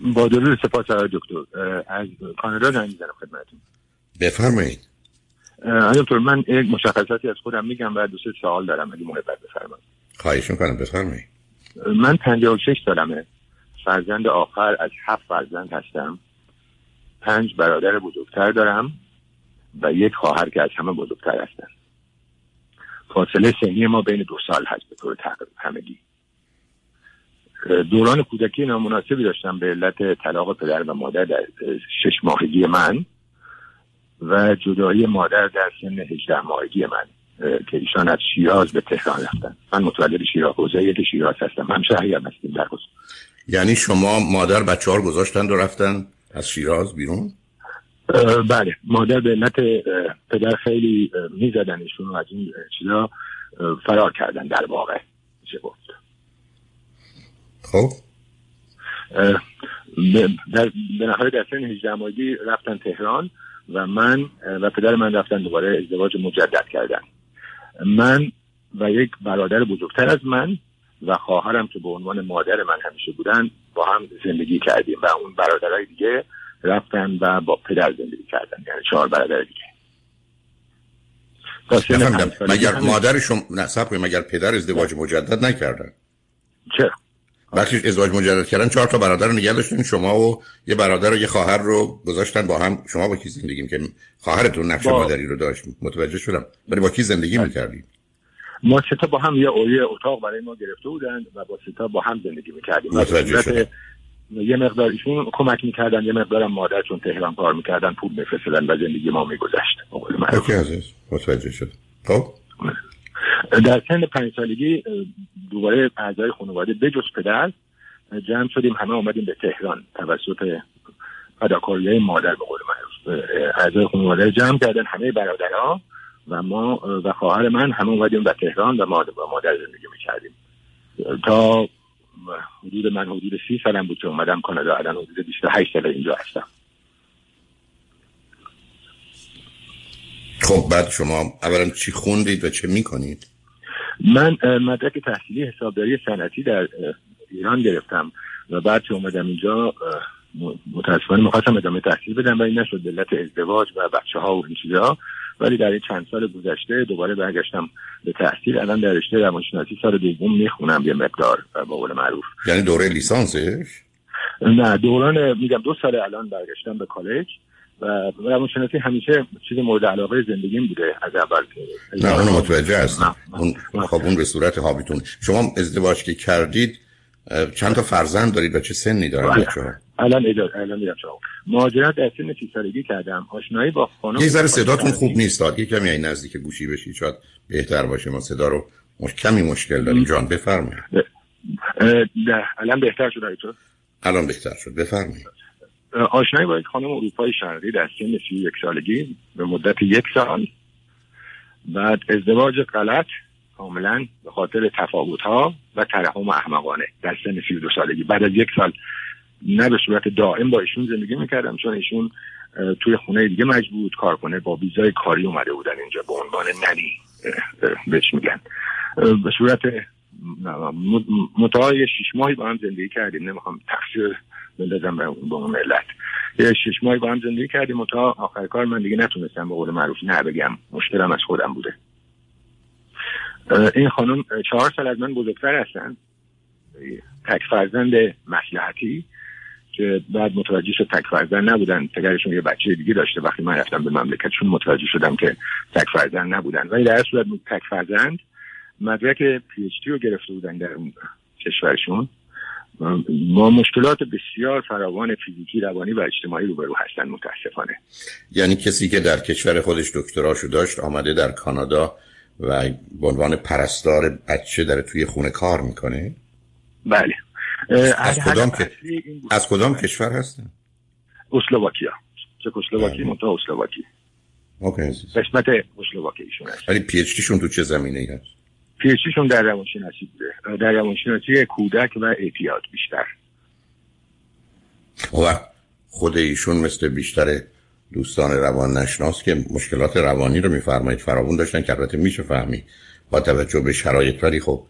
با درود سپاس آقای دکتر. از کانادا زنگ می‌زنم خدمتتون. بفرمایید. دکتر من یک مشخصاتی از خودم میگم و دو سه سوال دارم اگه محبت بفرمایید. خواهش می‌کنم بفرمایید. من 56 سالمه. فرزند آخر از هفت فرزند هستم. پنج برادر بزرگتر دارم و یک خواهر که از همه بزرگتر هستن. فاصله سنی ما بین دو سال هست به طور تقریب همگی. دوران کودکی نامناسبی داشتم به علت طلاق پدر و مادر در شش ماهگی من و جدایی مادر در سن 18 ماهگی من که ایشان از شیراز به تهران رفتن. من متولد شیراز حوزه یک شیراز هستم. هم شهری هم هستیم در یعنی شما مادر بچه ها گذاشتن و رفتن از شیراز بیرون؟ بله. مادر به علت پدر خیلی می‌زدن ایشون از این چیزا فرار کردن در واقع. میشه گفت خب. در به نهایت در سن 18 ماهگی رفتن تهران و من و پدر من رفتن دوباره ازدواج مجدد کردن. من و یک برادر بزرگتر از من و خواهرم که به عنوان مادر من همیشه بودن با هم زندگی کردیم و اون برادرای دیگه رفتن و با پدر زندگی کردن یعنی چهار برادر دیگه. مگر مادرشون نصب مگر پدر ازدواج مجدد نکردن؟ چرا؟ وقتی ازدواج مجدد کردن چهار تا برادر رو نگه داشتین شما و یه برادر و یه خواهر رو گذاشتن با هم. شما با کی زندگی که خواهرتون نقش با... مادری رو داشت؟ متوجه شدم. ولی با کی زندگی. می‌کردید ما ستا با هم یه اویه اتاق برای ما گرفته بودن و با ستا با هم زندگی می‌کردیم. متوجه شدم. یه مقدار ایشون کمک می‌کردن یه مقدارم مادر چون تهران کار می‌کردن پول میفرستدن و زندگی ما میگذشت. اوکی عزیز. متوجه شد خب؟ در سن پنج سالگی دوباره اعضای خانواده بجز پدر جمع شدیم همه آمدیم به تهران توسط فداکاری مادر به قول معروف اعضای خانواده جمع کردن همه برادرها و ما و خواهر من همه اومدیم به تهران و مادر و مادر زندگی می‌کردیم. تا حدود من حدود سی سالم بود که اومدم کانادا الان حدود 28 سال اینجا هستم. خب بعد شما اولا چی خوندید و چه می‌کنید؟ من مدرک تحصیلی حسابداری صنعتی در ایران گرفتم و بعد که اومدم اینجا متاسفانه می‌خواستم ادامه تحصیل بدم ولی نشد علت ازدواج و بچه ها و این چیزها ولی در این چند سال گذشته دوباره برگشتم به تحصیل. الان در رشته روانشناسی سال دوم می‌خونم یه مقدار با قول معروف. یعنی دوره لیسانسش؟ نه دوران میگم دو سال الان برگشتم به کالج. روانشناسی همیشه چیز مورد علاقه زندگیم بوده از اول نه اون متوجه هستم. اون خب اون به صورت هابیتون. شما ازدواج که کردید چند تا فرزند دارید و چه سنی دارید بله. بچه‌ها؟ الان اجازه الان میرم شما مهاجرت در سن 30 سالگی کردم. آشنایی با خانم یه ذره صداتون خوب نیست یه کمی این نزدیک گوشی بشید شاید بهتر باشه. ما صدا رو مش... کمی مشکل داریم. جان بفرمایید. الان بهتر شد الان بهتر شد. بفرمایید. آشنایی با یک خانم اروپای شرقی در سن 31 سالگی به مدت یک سال. بعد ازدواج غلط کاملا به خاطر تفاوت ها و ترحم احمقانه در سن 32 سالگی. بعد از یک سال نه به صورت دائم با ایشون زندگی می‌کردم چون ایشون توی خونه دیگه مجبور کار کنه با ویزای کاری اومده بودن اینجا به عنوان ننی بهش میگن. به صورت متعای شیش ماهی با هم زندگی کردیم. نمی‌خوام تقصیر بندازم به اون ملت. یه شش ماهی با هم زندگی کردیم متا آخر کار من دیگه نتونستم به قول معروف نه بگم. مشکلم از خودم بوده. این خانم چهار سال از من بزرگتر هستن. تک فرزند مسلحتی که بعد متوجه شد تک فرزند نبودن. پدرشون یه بچه دیگه داشته. وقتی من رفتم به مملکتشون متوجه شدم که تک فرزند نبودن. ولی در صورت تک فرزند. مدرک پی اچ رو گرفته بودن در اون کشورشون. ما مشکلات بسیار فراوان فیزیکی روانی و اجتماعی روبرو هستن متاسفانه. یعنی کسی که در کشور خودش دکتراشو داشت آمده در کانادا و به عنوان پرستار بچه در توی خونه کار می‌کنه؟ بله. از کدام, که... از کدام کشور هستن؟ اسلواکیا. چکسلواکی بله. منطقه اسلواکی. okay قسمت اسلواکیشون هست. ولی PhD تو چه زمینه ای هست؟ PhD در روانشناسی بوده. در روانشناسی کودک و اعتیاد بیشتر. و خود ایشون مثل بیشتر دوستان روان‌شناس که مشکلات روانی رو میفرمایید فراوون داشتن که البته میشه فهمید با توجه به شرایط ولی خب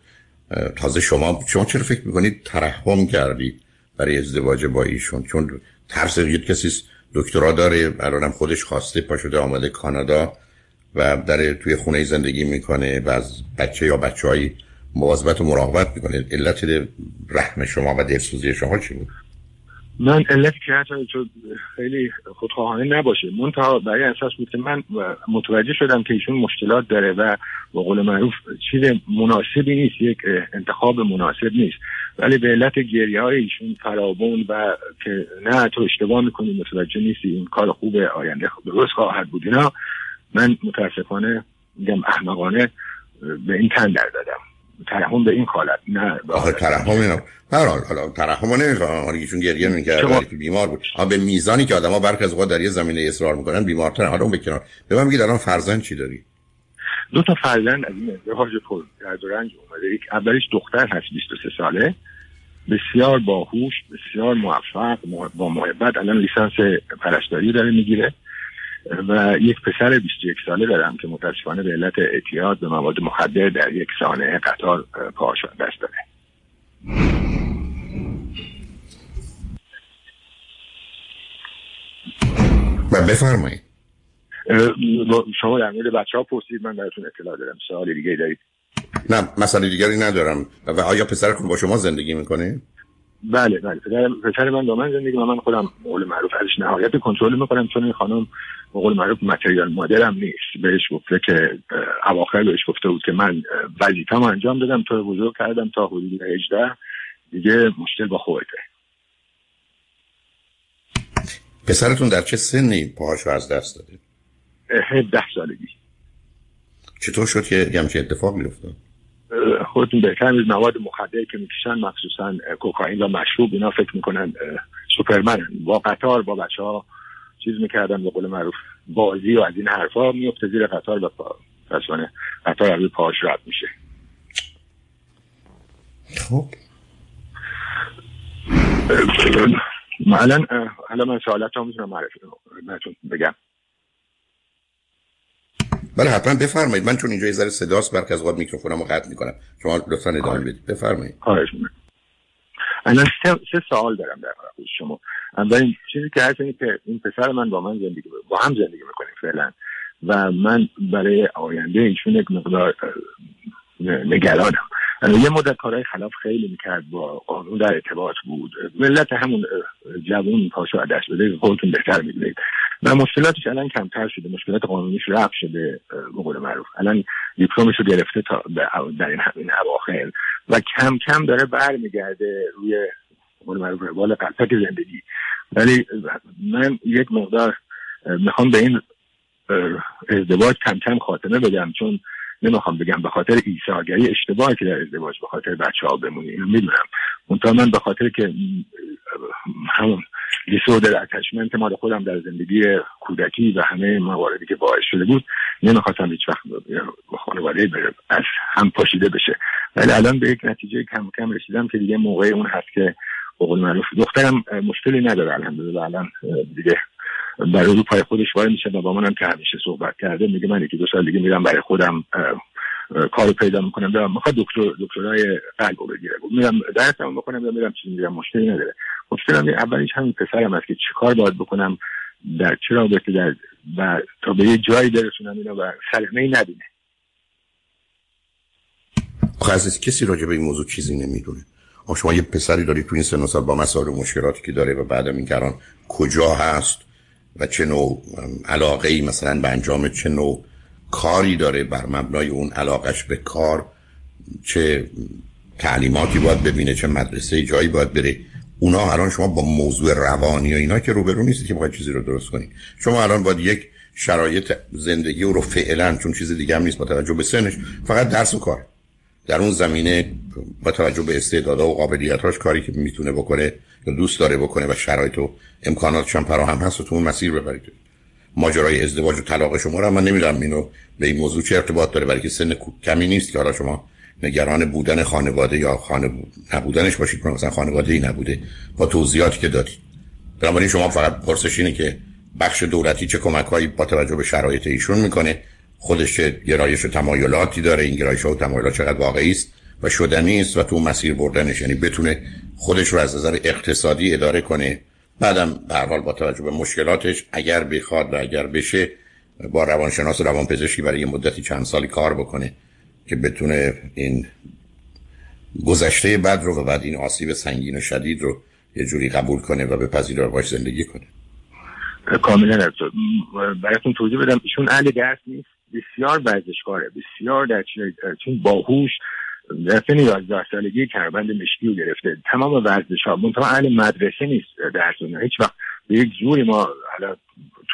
تازه شما شما چرا فکر می‌کنید ترحم کردید برای ازدواج با ایشون؟ چون ترس یک کسی دکترا داره الانم خودش خواسته پا شده آمده کانادا. و در توی خونه زندگی می‌کنه و از بچه یا بچه های مواظبت و مراقبت می‌کنه. علت رحم شما و دلسوزی شما چی بود؟ من علت که خیلی خودخواهانه نباشه. منتها برای اساس بود که من متوجه شدم که ایشون مشکلات داره و با قول معروف چیز مناسبی نیست یک انتخاب مناسب نیست. ولی به علت گریه های ایشون فرابون و که نه تو اشتباه می‌کنی متوجه نیستی این کار خوب آینده درست خواهد بود اینا. من متاسفانه میگم احمقانه به این تن در دادم. ترحم به این حالت نه آخه ترحم اینا هر حال حالا ترحم نمی‌خوام. آره ایشون گریه می‌کرد ولی که بیمار بود. ها به میزانی که آدما برخ از اوقات در یه زمینه اصرار می‌کنن بیمارتر حالا اون بکنار به من میگید الان فرزند چی داری؟ دو تا فرزند از این ازدواج پر در رنج اومده. یک اولیش دختر هست 23 ساله. بسیار باهوش بسیار موفق با محبت. الان لیسانس پرستاری داره می‌گیره. و یک پسر 21 ساله دارم که متاسفانه به علت اعتیاد به مواد مخدر در یک سانه قطار پاهاش دست داره و بفرمایید. شما در مورد بچه ها پرسید من براتون اطلاع دارم. سوال دیگه دارید؟ نه مسئله دیگری ندارم. و آیا پسرتون با شما زندگی می‌کنه؟ بله بله. پسر من با من زندگی و من خودم قول معروف ازش نهایت کنترل می‌کنم چون این خانم قول معروف متریال مادرم نیست. بهش گفته که اواخر بهش گفته بود که من وظیفه‌مو انجام دادم تو بزرگ کردم تا حدود 18 دیگه مشکل با خودته. پسرتون در چه سنی پاهاشو از دست داده؟ 17 سالگی. چطور شد که همچین اتفاقی افتاد؟ خودتون بهتر میز مواد مخدر که می‌کشن مخصوصا کوکائین و مشروب اینا فکر می‌کنن سوپرمن با قطار با بچه ها چیز می‌کردن به قول معروف بازی و از این حرفا میفته زیر قطار و پا قطار روی پاش رد میشه. خب. الان الان من سوالات ها می‌تونم معرفی بگم. بله حتما بفرمایید. من چون اینجا یه ذره صداست برک از وقت میکروفونمو قطع می‌کنم. شما لطفا ادامه بدید. بفرمایید. خواهش الان سه, سه سوال دارم در مورد شما. اولین چیزی که هست اینه که این پسر من با من زندگی با هم زندگی می‌کنیم فعلا. و من برای آینده ایشون یک مقدار نگرانم. یه مدت کارهای خلاف خیلی می‌کرد با قانون در ارتباط بود. ملت همون جوون پاشو دست بده خودتون بهتر می‌دونید. و مشکلاتش الان کمتر شده مشکلات قانونیش رفت شده به قول معروف. الان دیپلمش رو گرفته تا در این همین اواخر. و کم کم داره برمیگرده روی قول معروف روال قلتک زندگی. ولی من یک مقدار می‌خوام به این ازدواج کم کم خاتمه بدم چون نمی‌خوام بگم به خاطر ایثارگری اشتباهی که در ازدواج به خاطر بچه ها بمونی اینو می‌دونم. منتها من به خاطر که همون دیسوردر اتچمنت مال خودم در زندگی کودکی و همه مواردی که باعث شده بود نمی‌خواستم هیچ وقت خانواده از هم پاشیده بشه. ولی الان به یک نتیجه کم کم رسیدم که دیگه موقع اون هست که بقول معروف دخترم مشکلی نداره الحمدلله الان دیگه برای رو پای خودش وای میشه و با منم که همیشه صحبت کرده میگه من یکی دو سال دیگه میرم برای خودم کارو پیدا می‌کنم. دارم می‌خواد دکتر دکترای قلب رو بگیره. میرم درسم می‌کنم یا میرم چیزی میرم مشکلی نداره. مشکلم اولیش همین پسرم است که چیکار باید بکنم در چه رابطه در و تا به یه جایی برسونم اینو و سلمه نبینه. خب کسی راجع به این موضوع چیزی نمی‌دونه. شما یه پسری داری تو این سن سال با مسائل و مشکلاتی که داره و بعدم این کجا هست؟ و چه نوع علاقه ای مثلا به انجام چه نوع کاری داره بر مبنای اون علاقش به کار؟ چه تعلیماتی باید ببینه چه مدرسه جایی باید بره؟ اونا الان شما با موضوع روانی و اینا که روبرو نیستید که باید چیزی رو درست کنید. شما الان باید یک شرایط زندگی رو فعلا چون چیز دیگه هم نیست با توجه به سنش فقط درس و کار. در اون زمینه با توجه به استعدادها و قابلیتاش کاری که می‌تونه بکنه یا دوست داره بکنه و شرایط و امکاناتش هم فراهم هست و تو اون مسیر ببرید. ماجرای ازدواج و طلاق شما رو من نمی‌دونم اینو به این موضوع چه ارتباط داره برای که سن کمی نیست که حالا شما نگران بودن خانواده یا خانه نبودنش باشید مثلا خانواده ای نبوده. با توضیحاتی که دادید. بنابراین شما فقط پرسش اینه که بخش دولتی چه کمکهایی با توجه به شرایط ایشون می‌کنه خودش گرایش و تمایلاتی داره. این گرایش و تمایلات چقدر واقعی است و شدنی است و تو مسیر بردنش. یعنی بتونه خودش رو از نظر اقتصادی اداره کنه. بعدم به حال با توجه به مشکلاتش اگر بخواد و اگر بشه با روانشناس و روانپزشکی برای یه مدتی چند سالی کار بکنه که بتونه این گذشته بد رو و بعد این آسیب سنگین و شدید رو یه جوری قبول کنه و بپذیره و باش زندگی کنه. کاملا. براتون توضیح بدم. ایشون اهل درس نیست. بسیار ورزشکاره بسیار در چون باهوش سن 11 سالگی کربند مشکی رو گرفته. تمام ورزش ها منتها اهل مدرسه نیست در هیچ وقت به یک جوری ما حالا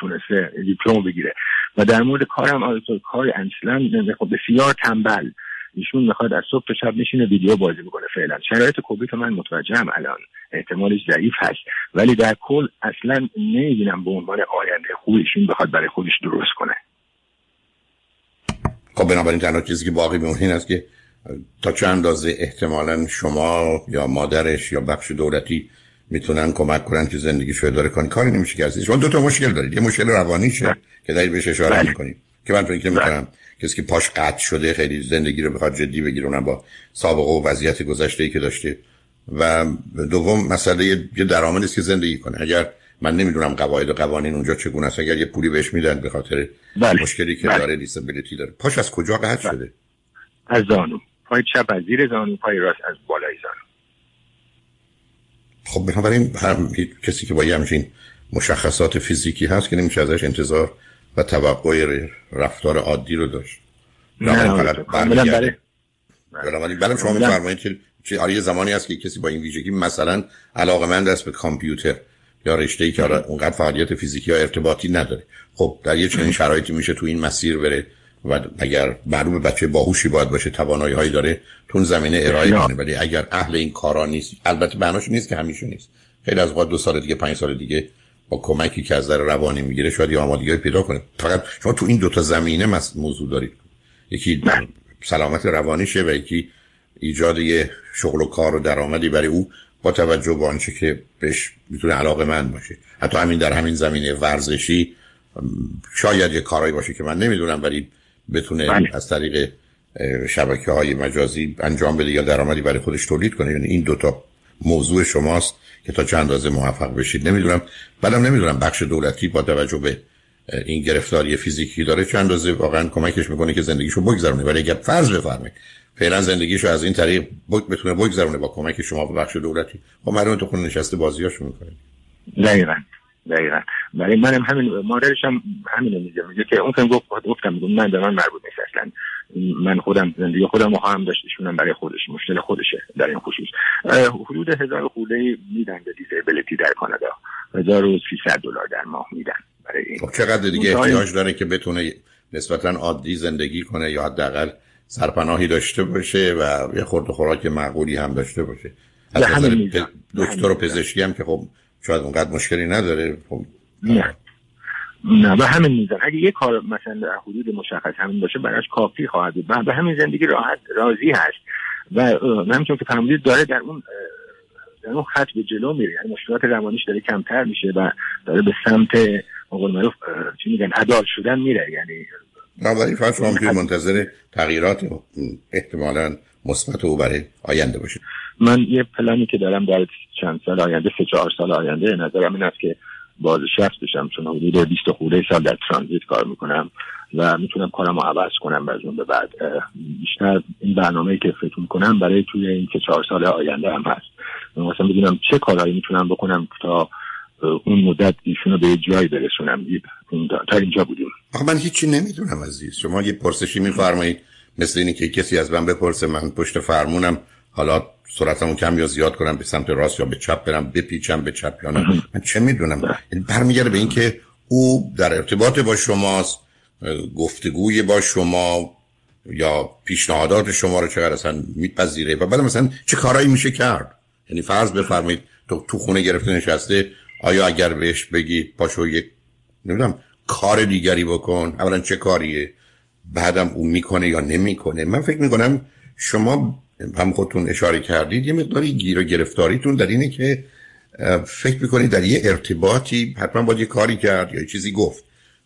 تونسته دیپلم بگیره. و در مورد کارم کار اصلا خب بسیار تنبل. ایشون می‌خواد از صبح تا شب میشینه ویدیو بازی می‌کنه فعلا. شرایط کووید من متوجهم الان. احتمالش ضعیف هست. ولی در کل اصلا نمی‌بینم به عنوان آینده خوب ایشون بخواد برای خودش درست کنه. خب بنابراین تنها چیزی که باقی میمونه این است که تا چه اندازه احتمالا شما یا مادرش یا بخش دولتی می‌تونن کمک کنن که زندگی شو اداره کنی کاری نمیشه کرد شما دو تا مشکل دارید. یه مشکل روانیشه که دارید بهش اشاره بله. می‌کنید. که من فکر می‌کنم بله. کسی که پاش قطع شده خیلی زندگی رو بخواد جدی بگیره اونم با سابقه و وضعیت گذشته ای که داشته. و دوم مسئله یه درآمدی است که زندگی کنه. اگر من نمی‌دونم قواعد و قوانین اونجا چگونه است. اگر یه پولی بهش میدن به خاطر بله. مشکلی که بله. داره دیسابیلیتی داره. پاش از کجا قطع بله. شده؟ از زانو. پای چپ از زیر زانو پای راست از بالای زانو. خب بنابراین هم کسی که با یه همچین مشخصات فیزیکی هست که نمیشه ازش انتظار و توقع رفتار عادی رو داشت. نه بله بله. بله شما میفرمایید که چه آره زمانی هست که کسی با این ویژگی مثلا علاقه من است به کامپیوتر. یا رشته ای که اونقدر فعالیت فیزیکی یا ارتباطی نداره. خب در یه چنین شرایطی میشه تو این مسیر بره و اگر معلوم بچه باهوشی باید باشه توانایی هایی داره تو زمینه ارائه کنه. ولی اگر اهل این کارا نیست البته بناش نیست که همیشه نیست. خیلی از وقت دو سال دیگه پنج سال دیگه با کمکی که از در روانی می‌گیره شاید یه آمادگی پیدا کنه. فقط شما تو این دوتا زمینه موضوع دارید. یکی سلامت روانیشه و یکی ایجاد یه شغل و کار و درآمدی برای او با توجه به آنچه که بهش می‌تونه علاقه من باشه. حتی همین در همین زمینه ورزشی شاید یه کارایی باشه که من نمی‌دونم ولی بتونه بله. از طریق شبکه های مجازی انجام بده یا درآمدی برای خودش تولید کنه. یعنی این دوتا موضوع شماست که تا چند اندازه موفق بشید نمی‌دونم. بعدم نمی‌دونم بخش دولتی با توجه به این گرفتاری فیزیکی داره چند اندازه واقعا کمکش می‌کنه که زندگیشو بگذرونه. ولی اگه فرض بفرمایید فعلا زندگیشو از این طریق بتونه بگذرونه با کمک شما به بخش دولتی. خب مردم تو خونه نشسته بازیاشو می‌کنه دقیقاً دقیقا. برای منم همین مادرش هم همین میگه. میگه که اون که گفت گفتم میگم من به من مربوط نیست اصلا. من خودم زندگی خودم رو هم داشتشونم برای خودش مشکل خودشه در این خصوص. حدود هزار خوده میدن به دیزیبلیتی در کانادا. 1300 دلار در ماه میدن برای این. خب چقدر دیگه احتیاج داره که بتونه نسبتا عادی زندگی کنه یا حداقل سرپناهی داشته باشه و یه خورد خوراک معقولی هم داشته باشه. از دکتر و پزشکی هم که خب شاید اونقدر مشکلی نداره خب نه. نه به همین میزان اگه یه کار مثلا در حدود مشخص همین باشه براش کافی خواهد بود. به همین زندگی راحت راضی هست. و همینطور که فرمودید داره در اون در اون خط به جلو میره. یعنی مشکلات روانیش داره کمتر میشه و داره به سمت مقول معروف چی میگن عدال شدن میره. یعنی ولی فرض شما منتظر تغییرات احتمالا مثبت او برای آینده باشه من یه پلانی که دارم در چند سال آینده سه چهار سال آینده نظرم این است که بازنشست بشم چون حدود 20 خورده سال در ترانزیت کار می‌کنم و می‌تونم کارم رو عوض کنم و از اون به بعد بیشتر این برنامه که فکر می‌کنم برای توی این که چهار سال آینده هم هست. مثلا بدونم چه کارهایی می‌تونم بکنم تا اون مدت ایشون رو به جایی برسونم. تا اینجا بودیم. آخه من هیچی نمی‌دونم عزیز. شما یه پرسشی میفرمایید مثل اینی که کسی از من بپرسه من پشت فرمونم. حالا سرعتمو کم یا زیاد کنم به سمت راست یا به چپ برم بپیچم به چپ یا نه. من چه می‌دونم؟ یعنی برمیگرده به اینکه او در ارتباط با شماست گفتگوی با شما یا پیشنهادات شما رو چقدر اصلا میپذیره و بعد مثلا چه کارایی میشه کرد؟ یعنی فرض بفرمایید تو تو خونه گرفته نشسته آیا اگر بهش بگی پاشو یک نمی‌دونم کار دیگری بکن. اولا چه کاریه؟ بعدم اون می‌کنه یا نمی‌کنه؟ من فکر می‌کنم شما هم خودتون اشاره کردید یه مقداری گیر و گرفتاریتون در اینه که فکر می‌کنید در یه ارتباطی حتما باید یه کاری کرد یا چیزی گفت.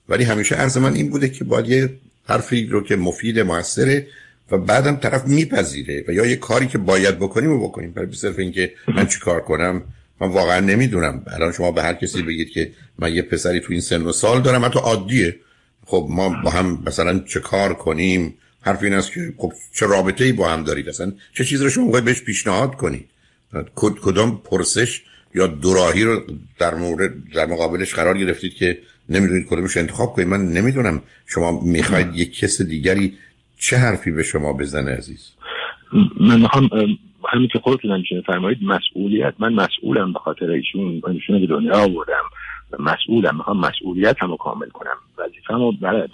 ولی همیشه عرض من این بوده که باید یه حرفی رو که مفید موثره و بعدم طرف میپذیره و یا یه کاری که باید بکنیم و بکنیم. برای صرف اینکه من چی کار کنم؟ من واقعا نمی‌دونم. الان شما به هر کسی بگید که من یه پسری تو این سن و سال دارم حتی عادیه. خب ما با هم مثلا چه کار کنیم؟ حرف این است که خب چه رابطه ای با هم دارید؟ اصلا چه چیزی رو شما بهش پیشنهاد کنید؟ کدام پرسش یا دوراهی رو در مورد در مقابلش قرار گرفتید که نمی‌دونید کدومش انتخاب کنید؟ من نمی‌دونم. شما می‌خواید یک کس دیگری چه حرفی به شما بزنه عزیز؟ من می‌خوام همین که خودتون همیشه فرمایید مسئولیت. من مسئولم به خاطر ایشون. ایشون به دنیا آوردم. مسئولم. می‌خوام مسئولیت هم رو کامل کنم. وظیفه رو برای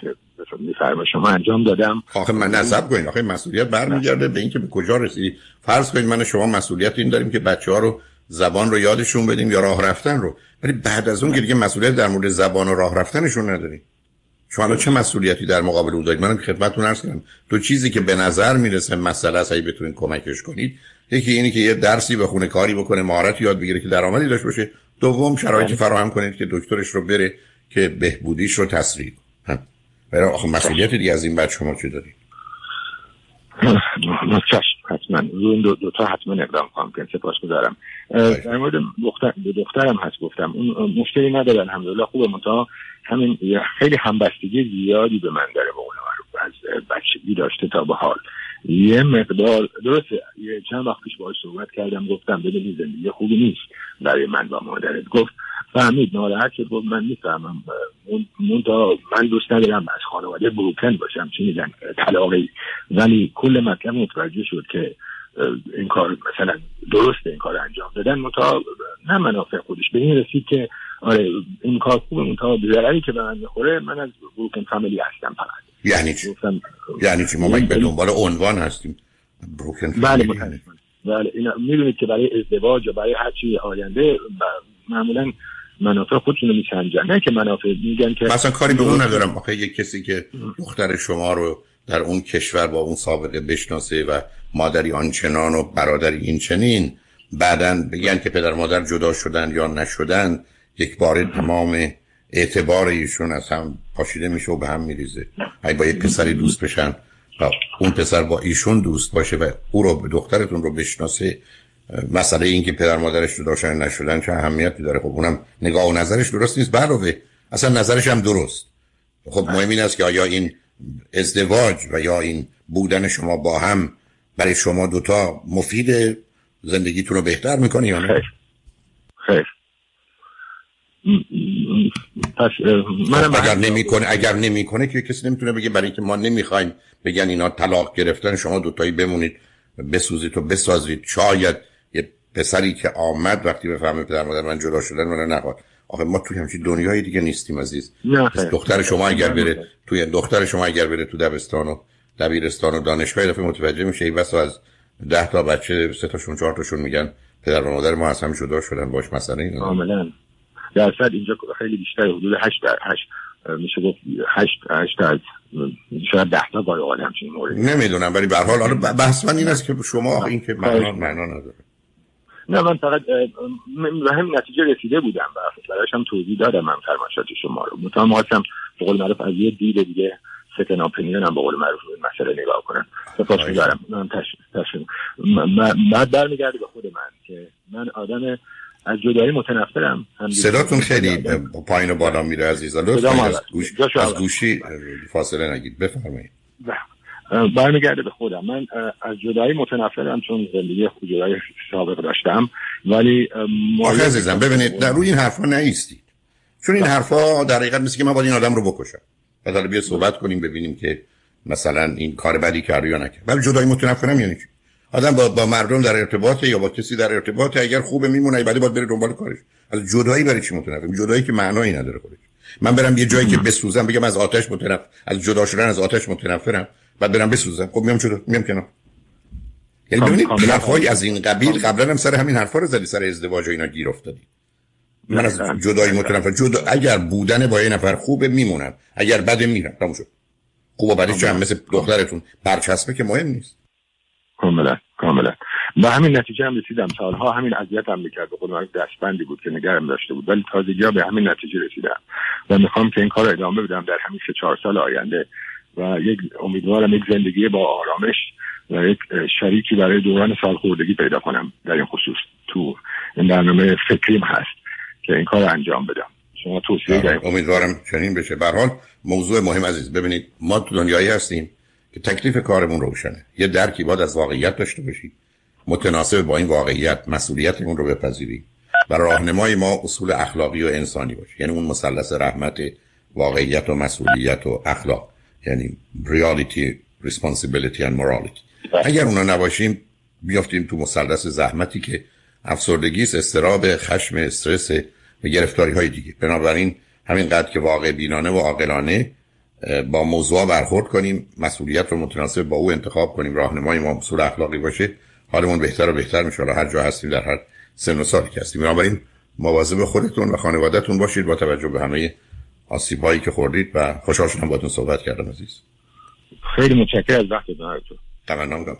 میفرما شما انجام دادم. آخه من نصب کنید آخه مسئولیت برمیگرده به اینکه به کجا رسیدی؟ فرض کنید من شما مسئولیت این داریم که بچه ها رو زبان رو یادشون بدیم یا راه رفتن رو. ولی بعد از اون که دیگه مسئولیت در مورد زبان و راه رفتنشون نداریم. شما چه مسئولیتی در مقابل اون دارید؟ منم خدمتتون عرض کنم دو چیزی که به نظر می‌رسه مسئله است اگه بتونید کمکش کنید یکی اینی که یه درسی بخونه کاری بکنه مهارت یاد بگیره که درآمدی داشته باشه. دوم شرایطی بله. فراهم کنید که دکترش رو بره که بهبودیش رو تسریع کنه. برای آخه مسئولیت دیگه از این بعد شما چه دارید؟ حتما. روی این دو, دو تا حتما اقدام کنم که سپاس گذارم در مورد دختر دخترم هست گفتم. اون مشکلی نداره الحمدلله. خوبه. منتها همین خیلی همبستگی زیادی به من داره به اون از بچگی داشته تا به حال. یه مقدار درسته یه چند وقت پیش باهاش صحبت کردم گفتم ببینی زندگی خوبی نیست برای من با مادرت. گفت فهمید ناراحت شد گفت من می‌فهمم من تا من دوست ندارم از خانواده بروکن باشم چی میگن؟ طلاقی ولی کل مطلب متوجه شد که این کار مثلا درسته این کار انجام دادن. متا نه منافع خودش. به این رسید که آره این کار خوبه متا ضرری که به من می‌خوره من از بروکن فامیلی هستم فقط. یعنی چی؟ یعنی چی؟ ما به دنبال عنوان هستیم؟ بروکن بله بله می‌دونید که برای ازدواج یا برای هر چی آینده معمولا منافع خودشون رو میسنجن نه که منافع میگن که مثلا کاری به اون ندارم. آخه یک کسی که دختر شما رو در اون کشور با اون سابقه بشناسه و مادری آنچنان و برادری این چنین بعدا بگن که پدر مادر جدا شدن یا نشدن یک بار تمام اعتبار ایشون از هم پاشیده میشه و به هم میریزه. اگه با یک پسری دوست بشن و اون پسر با ایشون دوست باشه و او رو دخترتون رو بشناسه مسئله این که پدر مادرش جدا شدن نشدن چه اهمیتی داره؟ خب اونم نگاه و نظرش درست نیست. برای اصلا نظرش هم درست. خب مهم این است که آیا این ازدواج و یا این بودن شما با هم برای شما دوتا مفید زندگیتون رو بهتر می‌کنه یا نه؟ خیر. خیر. پس منم اگر نمی‌کنه اگر نمی‌کنه که کسی نمی‌تونه بگه برای اینکه ما نمی‌خوایم بگن اینا طلاق گرفتن شما دوتایی بمونید بسوزید و بسازید. شاید یه پسری که آمد وقتی بفهمه پدر مادر من جدا شدن من نخواد. آخه ما توی همچین دنیای دیگه نیستیم عزیز. دختر شما اگر بره توی دختر شما اگر بره تو دبستان و دبیرستان و دانشگاه دفعه متوجه میشه ای بس از ده تا بچه سه تاشون چهار تاشون میگن پدر و مادر ما از هم جدا شدن باش مسئله این کاملا. درصد اینجا خیلی بیشتر حدود 8 در 8 میشه گفت 8 8 از شاید 10 تا گاهی همچین مورد. نمی‌دونم ولی به هر حال بحث من این است که شما این که معنا معنا نداره. نه من فقط به همین نتیجه رسیده بودم برایش هم توضیح دادم من فرمایشات شما رو. مطمئن هستم به قول معروف از یه دید دیگه سکن اپینیون هم به قول معروف این مسئله نگاه کنم. سپاس می‌گذارم من تشکر. بعد برمیگرده به خود من که من آدم از جدایی متنفرم. صداتون خیلی پایین و بالا میره عزیزا لطفا از, گوش... از گوشی فاصله نگید بفرمایید. بله. برمیگرده به خودم. من از جدایی متنفرم چون زندگی جدایی سابق داشتم. ولی آخه عزیزم ببینید در روی این حرفا نیستید. چون این حرفا در حقیقت مثل که من باید این آدم رو بکشم. بعد بیا صحبت کنیم ببینیم که مثلا این کار بدی کرد یا نکرد. ولی جدایی متنفرم یعنی چی؟ آدم با, با مردم در ارتباط یا با کسی در ارتباط اگر خوبه میمونه بعد باید بره دنبال کارش. از جدایی برای چی متنفرم جدایی که معنایی نداره خودش. من برم یه جایی که بسوزم بگم از آتش متنفر از جدا شدن از آتش متنفرم بعد برم بسوزم. خب میام چطور میام کنار. یعنی ببینید حرفای از این قبیل قبلا هم سر همین حرفا رو زدی سر ازدواج و اینا گیر افتادی. من از جدایی متنفر جدا اگر بودن با یه نفر خوبه میمونم اگر بده میرم تموم شد. خوبه برای چه مثل دخترتون. برچسبه که مهم نیست. کاملا کاملا. به همین نتیجه هم رسیدم. سالها همین اذیت هم می‌کرد. به خودم دستبندی بود که نگرم داشته بود. ولی تازگی ها به همین نتیجه رسیدم. و می‌خوام که این کار رو ادامه بدم در همین سه چهار سال آینده. و یک امیدوارم یک زندگی با آرامش و یک شریکی برای دوران سالخوردگی پیدا کنم در این خصوص. تو این برنامه فکریم هست که این کار انجام بدم. شما توصیه بله، امیدوارم چنین بشه. به حال موضوع مهم عزیز ببینید ما تو دنیایی هستیم. که تکلیف کارمون روشنه. یه درکی باید از واقعیت داشته باشیم متناسب با این واقعیت مسئولیتمون رو بپذیریم و راهنمای ما اصول اخلاقی و انسانی باشه. یعنی اون مثلث رحمت واقعیت و مسئولیت و اخلاق. یعنی ریالیتی responsibility and morality. اگر اونا نباشیم بیافتیم تو مثلث زحمتی که افسردگی است استراب خشم استرس و گرفتاری های دیگه. بنابراین همینقدر که واقع بینانه و عاقلانه با موضوع برخورد کنیم مسئولیت رو متناسب با او انتخاب کنیم راهنمای ما اصول اخلاقی باشه. حالمون بهتر و بهتر میشه. هر جا هستیم در هر سن و سالی که هستیم. بنابراین مواظب خودتون و خانوادهتون باشید با توجه به همه آسیب هایی که خوردید و خوشحال شدم باهاتون صحبت کردم عزیز. خیلی متشکرم از وقتتون. تمنا